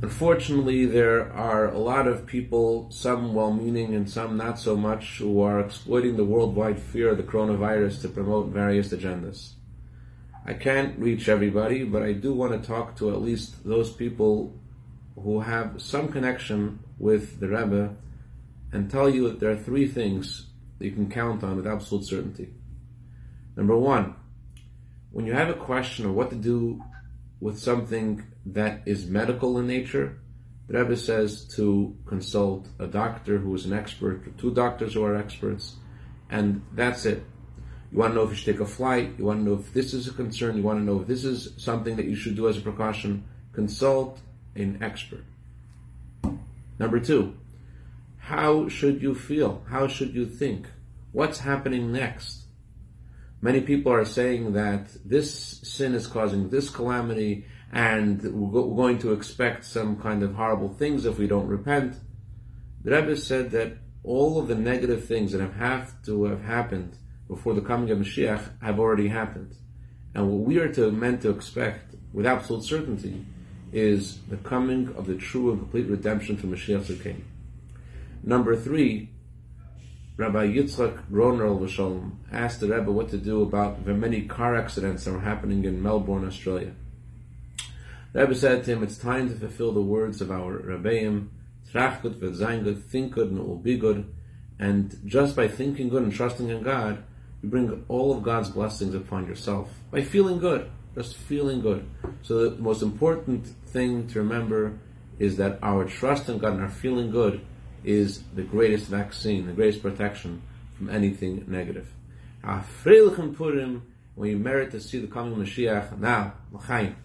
Unfortunately, there are a lot of people, some well meaning and some not so much, who are exploiting the worldwide fear of the coronavirus to promote various agendas. I can't reach everybody, but I do want to talk to at least those people who have some connection with the Rebbe and tell you that there are three things that you can count on with absolute certainty. Number one, when you have a question of what to do with something that is medical in nature, the Rebbe says to consult a doctor who is an expert, or two doctors who are experts, and that's it. You want to know if you should take a flight, you want to know if this is a concern, you want to know if this is something that you should do as a precaution, consult an expert. Number two, how should you feel? How should you think? What's happening next? Many people are saying that this sin is causing this calamity and we're going to expect some kind of horrible things if we don't repent. The Rebbe said that all of the negative things that have, have to have happened before the coming of Mashiach have already happened. And what we are to, meant to expect with absolute certainty is the coming of the true and complete redemption from Mashiach Tzidkeinu. Number three, Rabbi Yitzchak Groner V'Shalom asked the Rebbe what to do about the many car accidents that were happening in Melbourne, Australia. The Rebbe said to him, it's time to fulfill the words of our Rebbeim, Tracht gut, think good, and it will be good. And just by thinking good and trusting in God, you bring all of God's blessings upon yourself. By feeling good, just feeling good. So the most important thing to remember is that our trust in God and our feeling good is the greatest vaccine, the greatest protection from anything negative. Afrilchen Purim, when you merit to see the coming Mashiach, now, l'chaim.